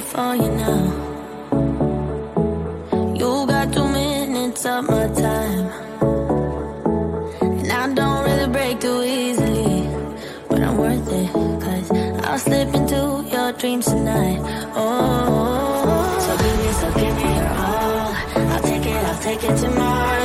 waiting for you now. You got two minutes of my time. And I don't really break too easily. But I'm worth it, cause I'll slip into your dreams tonight. Oh, so give me, so give me your all. I'll take it, I'll take it tomorrow.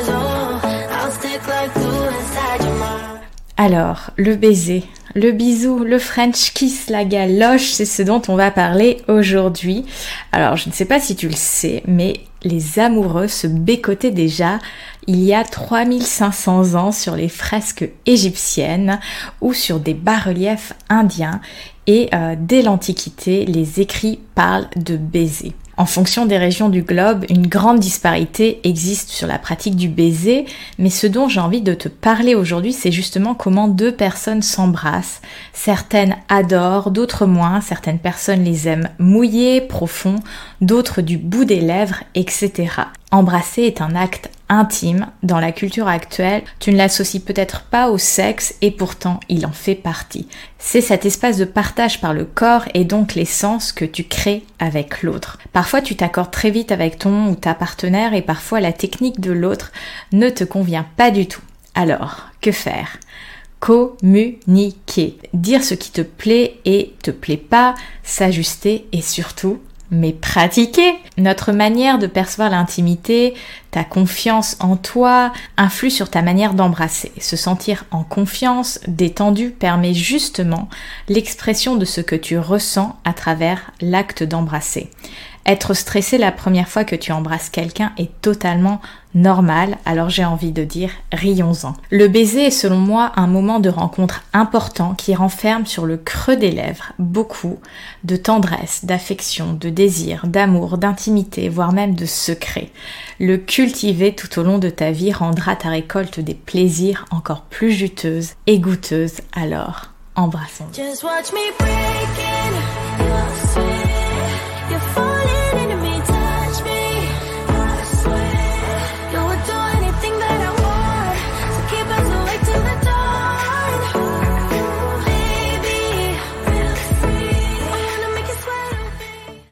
Alors, le baiser, le bisou, le French kiss, la galoche, c'est ce dont on va parler aujourd'hui. Alors, je ne sais pas si tu le sais, mais les amoureux se bécotaient déjà il y a 3500 ans sur les fresques égyptiennes ou sur des bas-reliefs indiens et euh, dès l'Antiquité, les écrits parlent de baiser. En fonction des régions du globe, une grande disparité existe sur la pratique du baiser, mais ce dont j'ai envie de te parler aujourd'hui, c'est justement comment deux personnes s'embrassent. Certaines adorent, d'autres moins, certaines personnes les aiment mouillés, profonds, d'autres du bout des lèvres, etc. Embrasser est un acte intime dans la culture actuelle. Tu ne l'associes peut-être pas au sexe et pourtant il en fait partie. C'est cet espace de partage par le corps et donc les sens que tu crées avec l'autre. Parfois tu t'accordes très vite avec ton ou ta partenaire et parfois la technique de l'autre ne te convient pas du tout. Alors, que faire? Communiquer. Dire ce qui te plaît et te plaît pas, s'ajuster et surtout mais pratiquer. Notre manière de percevoir l'intimité, ta confiance en toi, influe sur ta manière d'embrasser. Se sentir en confiance, détendu, permet justement l'expression de ce que tu ressens à travers l'acte d'embrasser. Être stressé la première fois que tu embrasses quelqu'un est totalement normal, alors j'ai envie de dire rions-en. Le baiser est selon moi un moment de rencontre important qui renferme sur le creux des lèvres beaucoup de tendresse, d'affection, de désir, d'amour, d'intimité, voire même de secret. Le cultiver tout au long de ta vie rendra ta récolte des plaisirs encore plus juteuses et goûteuses, alors embrassons.